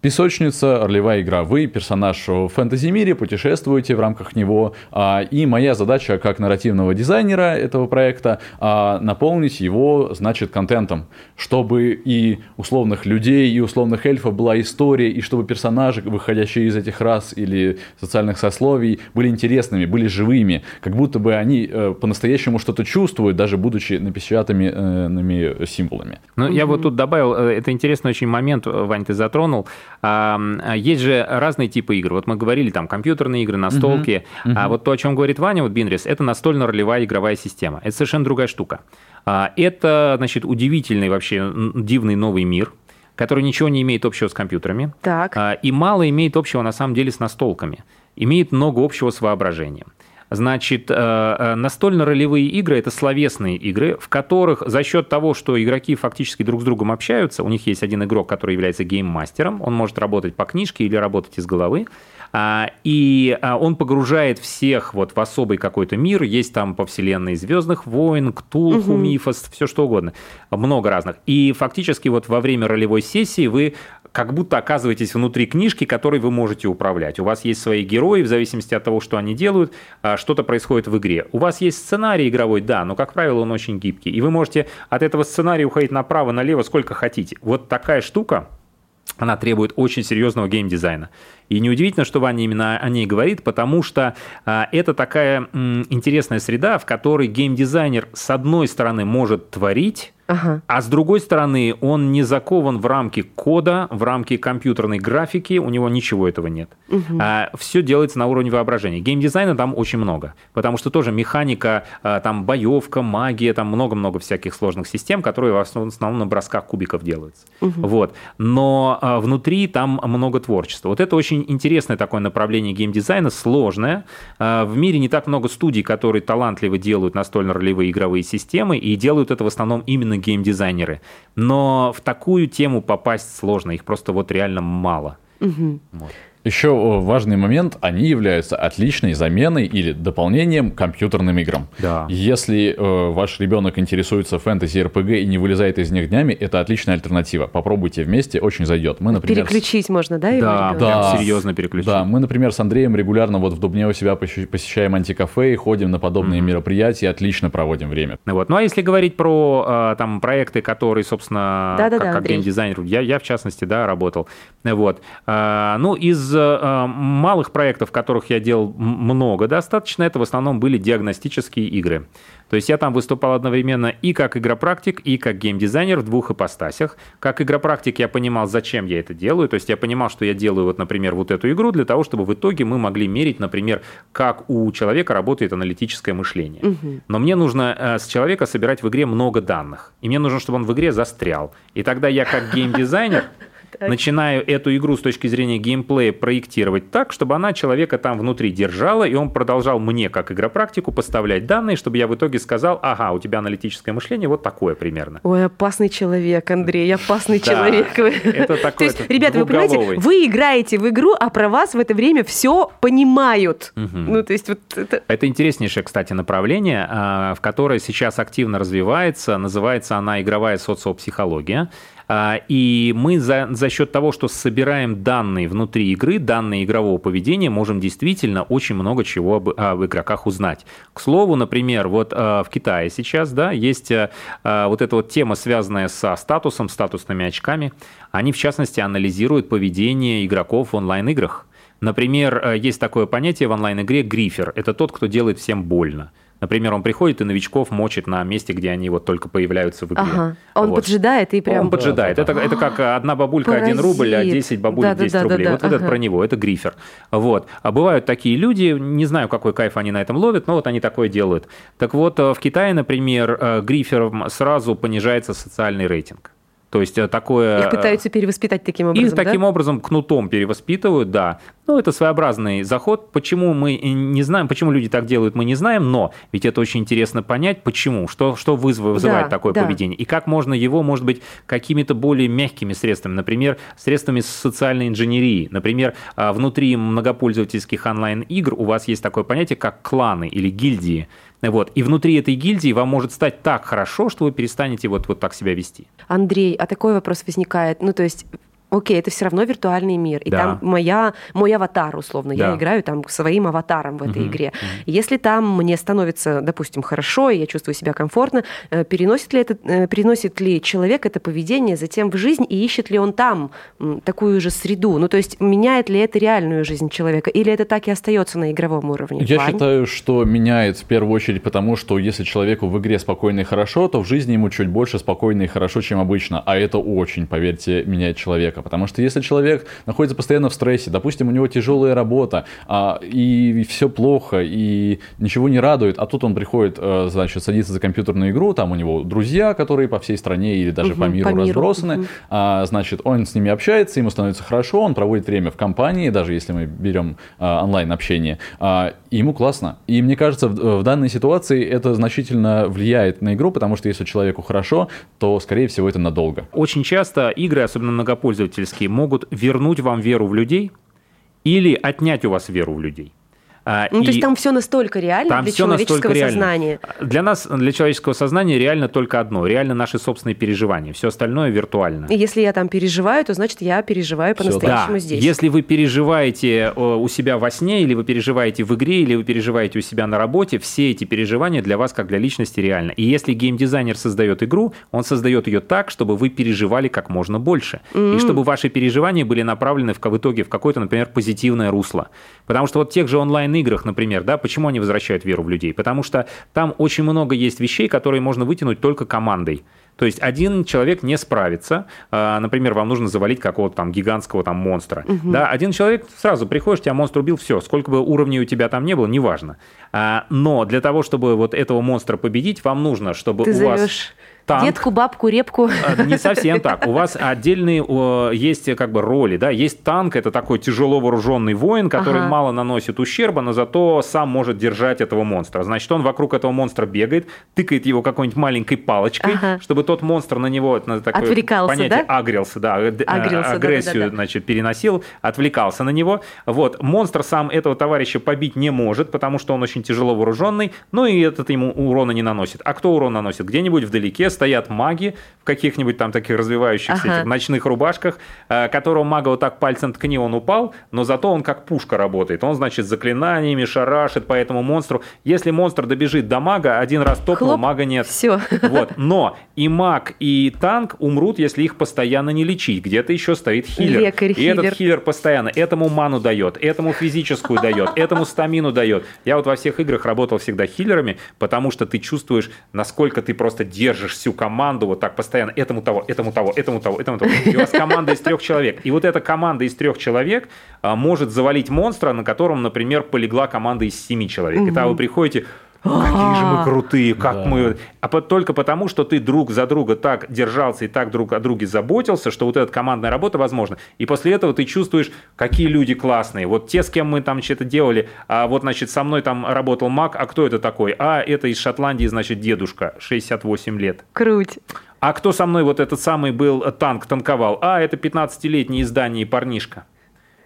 Песочница, ролевая игра. Вы персонаж в фэнтези-мире, путешествуете в рамках него. А, и моя задача как нарративного дизайнера этого проекта а, наполнить его, значит, контентом. Чтобы и условных людей, и условных эльфов была история, и чтобы персонажи, выходящие из этих рас или социальных сословий, были интересными, были живыми. Как будто бы они э, по-настоящему что-то чувствуют, даже будучи напечатанными э, символами. Ну, я вот тут добавил, э, это интересный очень момент, Вань, ты затронул. Есть же разные типы игр. Вот мы говорили, там, компьютерные игры, настолки. Uh-huh. Uh-huh. А вот то, о чем говорит Ваня, вот Бинрис, это настольно-ролевая игровая система. Это совершенно другая штука. А, это, значит, удивительный вообще дивный новый мир, который ничего не имеет общего с компьютерами. Так. А, и мало имеет общего, на самом деле, с настолками. Имеет много общего с воображением. Значит, э, э, настольно-ролевые игры – это словесные игры, в которых за счет того, что игроки фактически друг с другом общаются, у них есть один игрок, который является гейммастером, он может работать по книжке или работать из головы, а, и а, он погружает всех вот в особый какой-то мир. Есть там по вселенной Звездных войн, Ктулху, угу. Мифос, все что угодно. Много разных. И фактически вот во время ролевой сессии вы как будто оказываетесь внутри книжки, которой вы можете управлять. У вас есть свои герои, в зависимости от того, что они делают, а, что-то происходит в игре. У вас есть сценарий игровой, да, но, как правило, он очень гибкий. И вы можете от этого сценария уходить направо, налево, сколько хотите. Вот такая штука, она требует очень серьезного геймдизайна. И неудивительно, что Ваня именно о ней говорит, потому что а, это такая м, интересная среда, в которой геймдизайнер с одной стороны может творить, Ага. А с другой стороны, он не закован в рамки кода, в рамки компьютерной графики, у него ничего этого нет. Угу. А, все делается на уровне воображения. Геймдизайна там очень много, потому что тоже механика, а, там боевка, магия, там много-много всяких сложных систем, которые в основном на бросках кубиков делаются. Угу. Вот. Но а, внутри там много творчества. Вот это очень интересное такое направление геймдизайна, сложное. А, в мире не так много студий, которые талантливо делают настольно-ролевые игровые системы, и делают это в основном именно геймдизайнеры. Но в такую тему попасть сложно, их просто вот реально мало. Угу. Вот. Еще э, важный момент, они являются отличной заменой или дополнением к компьютерным играм. Да. Если э, ваш ребенок интересуется фэнтези РПГ и не вылезает из них днями, это отличная альтернатива. Попробуйте вместе, очень зайдет. Мы, например, переключить с... можно, да? Его да, да, серьезно переключить. Да, мы, например, с Андреем регулярно вот в Дубне у себя посещаем антикафе, ходим на подобные mm-hmm. мероприятия, отлично проводим время. Вот. Ну а если говорить про э, там проекты, которые, собственно, да, да, как, как геймдизайнер, я, я в частности, да, работал. Вот. Э, ну из э, малых проектов, которых я делал много достаточно, это в основном были диагностические игры. То есть я там выступал одновременно и как игропрактик, и как геймдизайнер в двух ипостасях. Как игропрактик я понимал, зачем я это делаю. То есть я понимал, что я делаю, вот, например, вот эту игру для того, чтобы в итоге мы могли мерить, например, как у человека работает аналитическое мышление. Угу. Но мне нужно э, с человека собирать в игре много данных. И мне нужно, чтобы он в игре застрял. И тогда я как геймдизайнер начинаю эту игру с точки зрения геймплея проектировать так, чтобы она человека там внутри держала, и он продолжал мне, как игропрактику, поставлять данные, чтобы я в итоге сказал, ага, у тебя аналитическое мышление вот такое примерно. Ой, опасный человек, Андрей, опасный человек. Это такой, То есть, ребята, вы понимаете, вы играете в игру, а про вас в это время все понимают. Ну, то есть вот это... Это интереснейшее, кстати, направление, а, в которое сейчас активно развивается. Называется она игровая социопсихология. А, и мы за, за счет того, что собираем данные внутри игры, данные игрового поведения, можем действительно очень много чего об, об игроках узнать. К слову, например, вот а, в Китае сейчас да, есть а, вот эта вот тема, связанная со статусом, статусными очками. Они, в частности, анализируют поведение игроков в онлайн-играх. Например, есть такое понятие в онлайн-игре грифер. Это тот, кто делает всем больно. Например, он приходит и новичков мочит на месте, где они вот только появляются в игре. Ага. Он вот. поджидает и прям... Он поджидает. Это, это как одна бабулька Паразит. 1 рубль, а 10 бабулек да, 10 да, рублей. Да, да, вот ага. этот про него, это грифер. Вот. А бывают такие люди, не знаю, какой кайф они на этом ловят, но вот они такое делают. Так вот, э, в Китае, например, э, грифером сразу понижается социальный рейтинг. То есть э, такое... Их пытаются перевоспитать таким образом, Их таким образом кнутом перевоспитывают, да. Ну, это своеобразный заход. Почему мы не знаем, почему люди так делают, мы не знаем, но ведь это очень интересно понять, почему, что, что вызывает да, такое да. поведение, и как можно его, может быть, какими-то более мягкими средствами, например, средствами социальной инженерии. Например, а, внутри многопользовательских онлайн-игр у вас есть такое понятие, как кланы или гильдии. Вот. И внутри этой гильдии вам может стать так хорошо, что вы перестанете вот, вот так себя вести. Андрей, а такой вопрос возникает. Ну, то есть окей, это все равно виртуальный мир. И да. там моя, мой аватар, условно. Да. Я играю там своим аватаром в этой угу, игре. Угу. Если там мне становится, допустим, хорошо, и я чувствую себя комфортно, э, переносит ли, это, э, переносит ли человек это поведение затем в жизнь, и ищет ли он там такую же среду? Ну, то есть меняет ли это реальную жизнь человека, или это так и остается на игровом уровне? Я Вань? считаю, что меняет в первую очередь потому, что если человеку в игре спокойно и хорошо, то в жизни ему чуть больше спокойно и хорошо, чем обычно. А это очень, поверьте, меняет человека человека. Потому что если человек находится постоянно в стрессе, допустим, у него тяжелая работа, а, и, и все плохо, и ничего не радует, а тут он приходит, а, значит, садится за компьютерную игру, там у него друзья, которые по всей стране или даже угу, по миру по разбросаны, угу. а, значит, он с ними общается, ему становится хорошо, он проводит время в компании, даже если мы берем а, онлайн-общение, а, ему классно. И мне кажется, в, в данной ситуации это значительно влияет на игру, потому что если человеку хорошо, то, скорее всего, это надолго. Очень часто игры, особенно многопользовательские, пользовательские могут вернуть вам веру в людей или отнять у вас веру в людей. А, ну, и то есть там все настолько реально там для человеческого реально. сознания. Для нас, для человеческого сознания реально только одно. Реально наши собственные переживания. Все остальное виртуально. И если я там переживаю, то значит я переживаю по-настоящему да. здесь. Если вы переживаете у себя во сне, или вы переживаете в игре, или вы переживаете у себя на работе, все эти переживания для вас, как для личности, реально. И если геймдизайнер создает игру, он создает ее так, чтобы вы переживали как можно больше. Mm-hmm. И чтобы ваши переживания были направлены в, в итоге в какое-то, например, позитивное русло. Потому что вот тех же онлайн онлайн-играх, например, да, почему они возвращают веру в людей? Потому что там очень много есть вещей, которые можно вытянуть только командой. То есть один человек не справится. А, например, вам нужно завалить какого-то там гигантского там монстра. Угу. Да, один человек сразу приходишь, тебя монстр убил, все, сколько бы уровней у тебя там не было, неважно. А, но для того, чтобы вот этого монстра победить, вам нужно, чтобы Ты у зовешь... вас танк. Детку, бабку, репку. А, не совсем так. У вас отдельные есть как бы роли, да, есть танк, это такой тяжело вооруженный воин, который ага. мало наносит ущерба, но зато сам может держать этого монстра. Значит, он вокруг этого монстра бегает, тыкает его какой-нибудь маленькой палочкой, ага. чтобы тот монстр на него на такое Отвлекался, понятие да? агрился, да, э, агрился, агрессию, да, да, да. значит, переносил, отвлекался на него. Вот, монстр сам этого товарища побить не может, потому что он очень тяжело вооруженный, ну и этот ему урона не наносит. А кто урон наносит? Где-нибудь вдалеке стоят маги в каких-нибудь там таких развивающихся ага. этих ночных рубашках, э, которого мага вот так пальцем ткни, он упал, но зато он как пушка работает. Он, значит, заклинаниями шарашит по этому монстру. Если монстр добежит до мага, один раз топнул, мага нет. Все. Вот. Но и маг, и танк умрут, если их постоянно не лечить. Где-то еще стоит хилер. Лекарь, и хилер. этот хилер постоянно этому ману дает, этому физическую дает, этому стамину дает. Я вот во всех играх работал всегда хилерами, потому что ты чувствуешь, насколько ты просто держишь всю команду вот так постоянно. Этому того, этому того, этому того, этому того. И у вас команда из трех человек. И вот эта команда из трех человек а, может завалить монстра, на котором, например, полегла команда из семи человек. И тогда вы приходите, Какие же мы крутые, как да. мы... А только потому, что ты друг за друга так держался и так друг о друге заботился, что вот эта командная работа возможна. И после этого ты чувствуешь, какие люди классные. Вот те, с кем мы там что-то делали, а вот, значит, со мной там работал маг, а кто это такой? А, это из Шотландии, значит, дедушка, 68 лет. Круть. А кто со мной вот этот самый был танк, танковал? А, это 15-летний издание парнишка.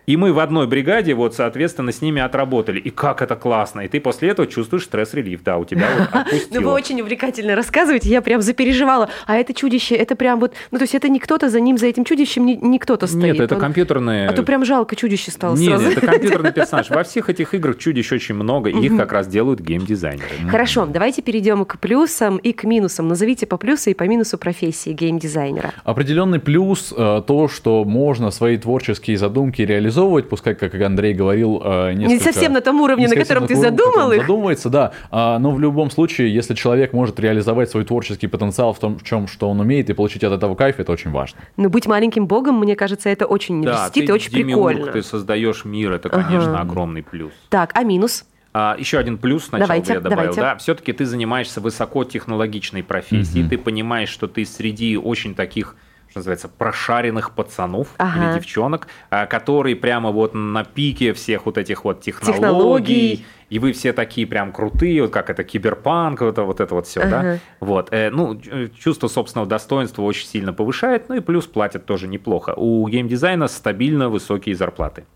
И мы в одной бригаде, вот, соответственно, с ними отработали. И как это классно. И ты после этого чувствуешь стресс-релив, да, у тебя вот отпустило. Ну, вы очень увлекательно рассказываете, я прям запереживала. А это чудище, это прям вот, ну, то есть это не кто-то за ним, за этим чудищем не, не кто-то стоит. Нет, это компьютерные... А то прям жалко чудище стало Нет, сразу. это компьютерный персонаж. Во всех этих играх чудищ очень много, и их как раз делают геймдизайнеры. Хорошо, давайте перейдем к плюсам и к минусам. Назовите по плюсу и по минусу профессии геймдизайнера. Определенный плюс э, то, что можно свои творческие задумки реализовывать, пускай как Андрей говорил, э, несколько... Не совсем на том уровне, на котором на ты задумал их. Задумывается, да. А, но в любом случае, если человек может реализовать свой творческий потенциал в том, в чем, что он умеет, и получить от этого кайф, это очень важно. Но быть маленьким богом, мне кажется, это очень льстит и очень прикольно. ты создаешь мир, это, конечно, ага. огромный плюс. Так, а минус? А, еще один плюс сначала давайте, я добавил. Давайте. Да, все-таки ты занимаешься высокотехнологичной профессией, mm-hmm. ты понимаешь, что ты среди очень таких что называется, прошаренных пацанов ага. или девчонок, а, которые прямо вот на пике всех вот этих вот технологий, технологий. и вы все такие прям крутые, вот как это киберпанк, вот, вот это вот все, ага. да. Вот, э, ну, чувство собственного достоинства очень сильно повышает, ну и плюс платят тоже неплохо. У геймдизайна стабильно высокие зарплаты.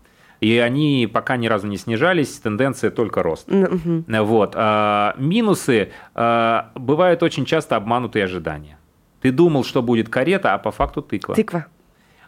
И они пока ни разу не снижались, тенденция только рост. Mm-hmm. Вот. А, минусы а, бывают очень часто обманутые ожидания. Ты думал, что будет карета, а по факту тыква. Тыква.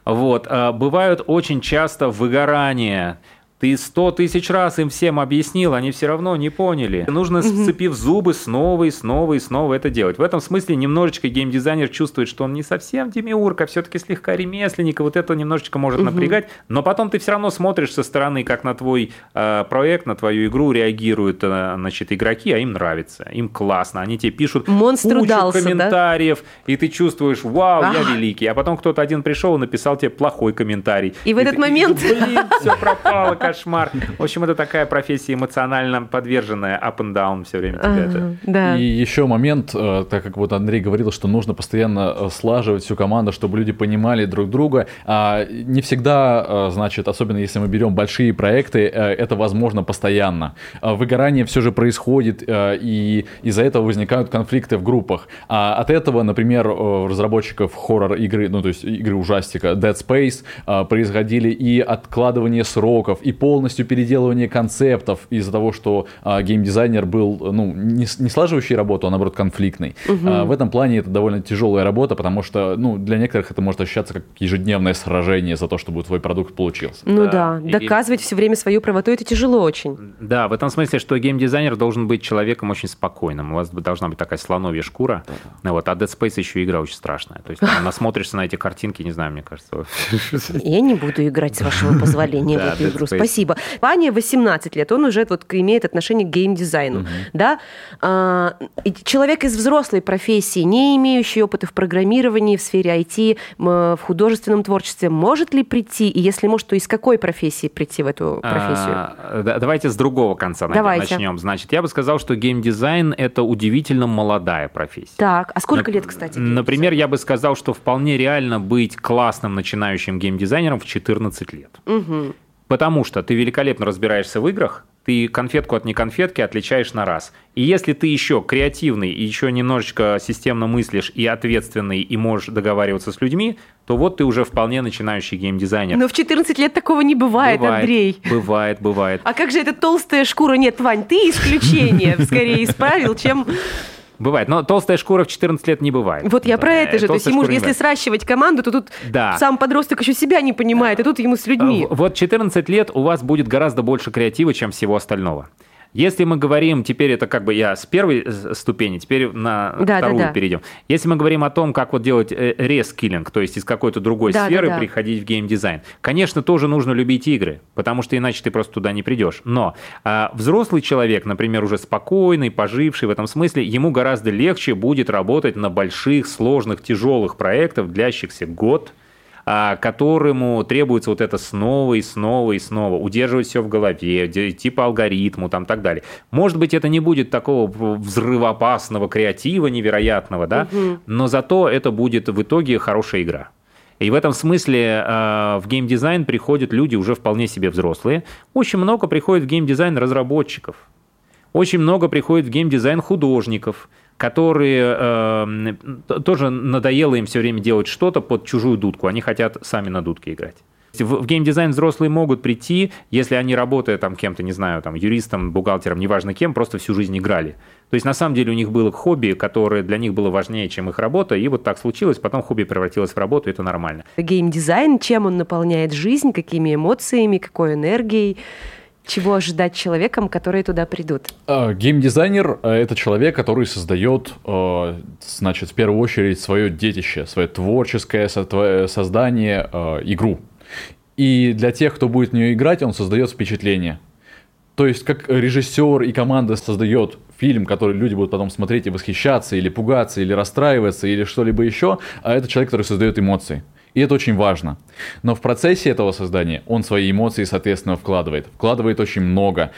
Вот. А, бывают очень часто выгорания. Ты сто тысяч раз им всем объяснил, они все равно не поняли. Нужно, сцепив зубы, снова и снова и снова это делать. В этом смысле немножечко геймдизайнер чувствует, что он не совсем демиург, а все-таки слегка ремесленник, и вот это немножечко может напрягать. Но потом ты все равно смотришь со стороны, как на твой э, проект, на твою игру реагируют э, значит, игроки, а им нравится, им классно. Они тебе пишут Монстр кучу удался, комментариев, да? и ты чувствуешь, вау, а. я великий. А потом кто-то один пришел и написал тебе плохой комментарий. И в этот ты, момент... И, блин, все пропало, кошмар. В общем, это такая профессия эмоционально подверженная up and down все время тебя это. Да. И еще момент, э, так как вот Андрей говорил, что нужно постоянно э, слаживать всю команду, чтобы люди понимали друг друга. А не всегда, э, значит, особенно если мы берем большие проекты, это возможно постоянно. Выгорание все же происходит, и из-за этого возникают конфликты в группах. А от этого, например, разработчиков хоррор-игры, ну то есть игры ужастика Dead Space происходили и откладывание сроков, и полностью переделывание концептов из-за того, что а, геймдизайнер был ну, не, не слаживающий работу, а наоборот конфликтный. Угу. А, в этом плане это довольно тяжелая работа, потому что ну, для некоторых это может ощущаться как ежедневное сражение за то, чтобы твой продукт получился. Ну да, да. доказывать и... все время свою правоту это тяжело очень. Да, в этом смысле, что геймдизайнер должен быть человеком очень спокойным. У вас должна быть такая слоновья шкура. Да. Вот, а Dead Space еще игра очень страшная. То есть насмотришься на эти картинки, не знаю, мне кажется. Я не буду играть, с вашего позволения, в эту игру. Спасибо. Ване 18 лет, он уже вот имеет отношение к геймдизайну, угу. да? А, человек из взрослой профессии, не имеющий опыта в программировании, в сфере IT, в художественном творчестве, может ли прийти, и если может, то из какой профессии прийти в эту а, профессию? А, давайте с другого конца давайте. начнем. Значит, я бы сказал, что геймдизайн – это удивительно молодая профессия. Так, а сколько На, лет, кстати? Например, я бы сказал, что вполне реально быть классным начинающим геймдизайнером в 14 лет. Угу. Потому что ты великолепно разбираешься в играх, ты конфетку от неконфетки отличаешь на раз. И если ты еще креативный, и еще немножечко системно мыслишь, и ответственный, и можешь договариваться с людьми, то вот ты уже вполне начинающий геймдизайнер. Но в 14 лет такого не бывает, бывает Андрей. Бывает, бывает. А как же эта толстая шкура? Нет, Вань, ты исключение скорее исправил, чем Бывает, но толстая шкура в 14 лет не бывает. Вот я про это же. То есть ему, если сращивать команду, то тут да. сам подросток еще себя не понимает, и тут ему с людьми. Вот 14 лет у вас будет гораздо больше креатива, чем всего остального. Если мы говорим, теперь это как бы я с первой ступени, теперь на да, вторую да, да. перейдем. Если мы говорим о том, как вот делать э, рескиллинг, то есть из какой-то другой да, сферы да, да. приходить в геймдизайн, конечно, тоже нужно любить игры, потому что иначе ты просто туда не придешь. Но а, взрослый человек, например, уже спокойный, поживший в этом смысле, ему гораздо легче будет работать на больших, сложных, тяжелых проектах, длящихся год, которому требуется вот это снова и снова и снова, удерживать все в голове, идти по алгоритму там так далее. Может быть, это не будет такого взрывоопасного креатива невероятного, да, угу. но зато это будет в итоге хорошая игра. И в этом смысле э, в геймдизайн приходят люди уже вполне себе взрослые. Очень много приходит в геймдизайн разработчиков. Очень много приходит в геймдизайн художников – которые э, тоже надоело им все время делать что-то под чужую дудку. Они хотят сами на дудке играть. В, геймдизайн взрослые могут прийти, если они, работая там кем-то, не знаю, там, юристом, бухгалтером, неважно кем, просто всю жизнь играли. То есть, на самом деле, у них было хобби, которое для них было важнее, чем их работа, и вот так случилось, потом хобби превратилось в работу, и это нормально. Геймдизайн, чем он наполняет жизнь, какими эмоциями, какой энергией? Чего ожидать человеком, которые туда придут? А, геймдизайнер — это человек, который создает, а, значит, в первую очередь свое детище, свое творческое создание, а, игру. И для тех, кто будет в нее играть, он создает впечатление. То есть, как режиссер и команда создает фильм, который люди будут потом смотреть и восхищаться, или пугаться, или расстраиваться, или что-либо еще, а это человек, который создает эмоции. И это очень важно. Но в процессе этого создания он свои эмоции, соответственно, вкладывает. Вкладывает очень много.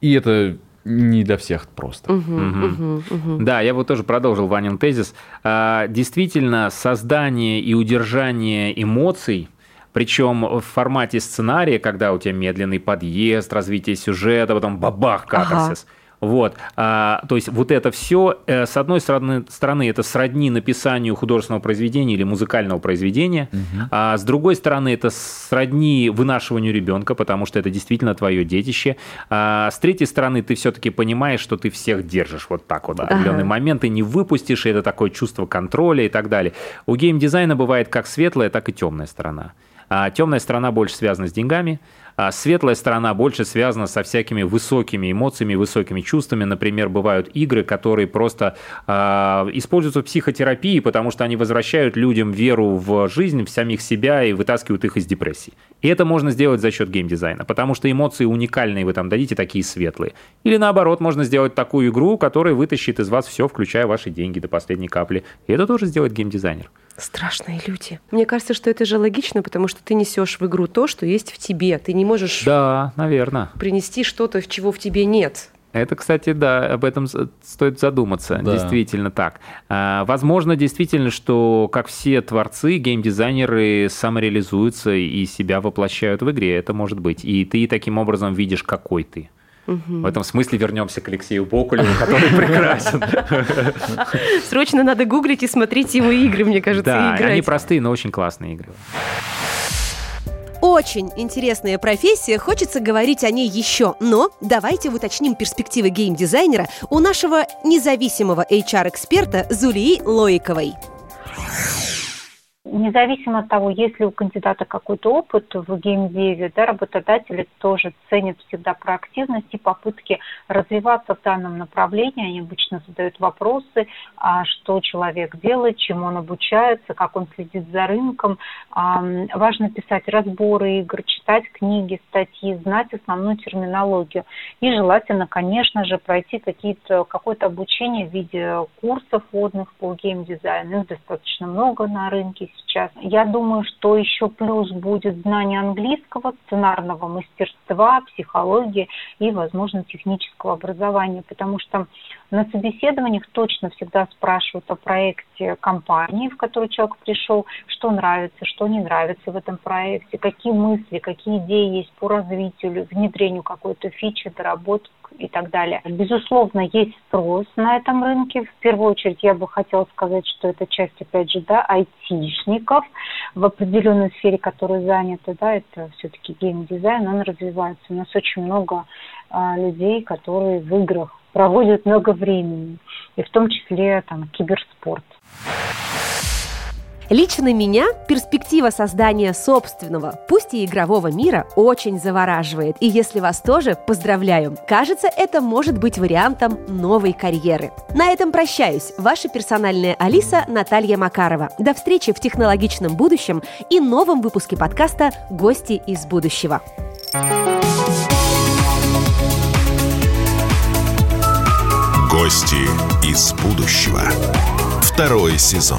И это не для всех просто. Угу, угу. Угу, Да, я вот тоже продолжил Ванин тезис. А, действительно, создание и удержание эмоций причем в формате сценария, когда у тебя медленный подъезд, развитие сюжета, потом бабах, катарсис. Ага вот. А, то есть вот это все, э, с одной стороны, стороны, это сродни написанию художественного произведения или музыкального произведения, угу. а с другой стороны, это сродни вынашиванию ребенка, потому что это действительно твое детище. А с третьей стороны, ты все-таки понимаешь, что ты всех держишь вот так вот в определенный ага. момент, и не выпустишь, и это такое чувство контроля и так далее. У геймдизайна бывает как светлая, так и темная сторона. А темная сторона больше связана с деньгами, светлая сторона больше связана со всякими высокими эмоциями, высокими чувствами. Например, бывают игры, которые просто э, используются в психотерапии, потому что они возвращают людям веру в жизнь, в самих себя и вытаскивают их из депрессии. И это можно сделать за счет геймдизайна, потому что эмоции уникальные вы там дадите, такие светлые. Или наоборот, можно сделать такую игру, которая вытащит из вас все, включая ваши деньги до последней капли. И это тоже сделает геймдизайнер. Страшные люди. Мне кажется, что это же логично, потому что ты несешь в игру то, что есть в тебе. Ты не можешь да, наверное. принести что-то, чего в тебе нет. Это, кстати, да, об этом стоит задуматься. Да. Действительно так. А, возможно, действительно, что, как все творцы, геймдизайнеры самореализуются и себя воплощают в игре. Это может быть. И ты таким образом видишь, какой ты. Угу. В этом смысле вернемся к Алексею Бокулеву, который прекрасен. Срочно надо гуглить и смотреть его игры, мне кажется, да, они простые, но очень классные игры. Очень интересная профессия, хочется говорить о ней еще. Но давайте уточним перспективы геймдизайнера у нашего независимого HR-эксперта Зулии Лоиковой. Независимо от того, есть ли у кандидата какой-то опыт в геймдеве, да, работодатели тоже ценят всегда проактивность и попытки развиваться в данном направлении. Они обычно задают вопросы, а что человек делает, чему он обучается, как он следит за рынком. Важно писать разборы игр, читать книги, статьи, знать основную терминологию. И желательно, конечно же, пройти какие-то, какое-то обучение в виде курсов вводных по геймдизайну. Их достаточно много на рынке сейчас. Я думаю, что еще плюс будет знание английского, сценарного мастерства, психологии и, возможно, технического образования, потому что на собеседованиях точно всегда спрашивают о проекте компании, в которую человек пришел, что нравится, что не нравится в этом проекте, какие мысли, какие идеи есть по развитию, внедрению какой-то фичи, доработок и так далее. Безусловно, есть спрос на этом рынке. В первую очередь я бы хотела сказать, что это часть, опять же, да, айтишников в определенной сфере, которые заняты, да, это все-таки геймдизайн, он развивается. У нас очень много а, людей, которые в играх проводят много времени, и в том числе там киберспорт. Лично меня перспектива создания собственного, пусть и игрового мира, очень завораживает. И если вас тоже, поздравляю. Кажется, это может быть вариантом новой карьеры. На этом прощаюсь. Ваша персональная Алиса Наталья Макарова. До встречи в технологичном будущем и новом выпуске подкаста «Гости из будущего». Гости из будущего. Второй сезон.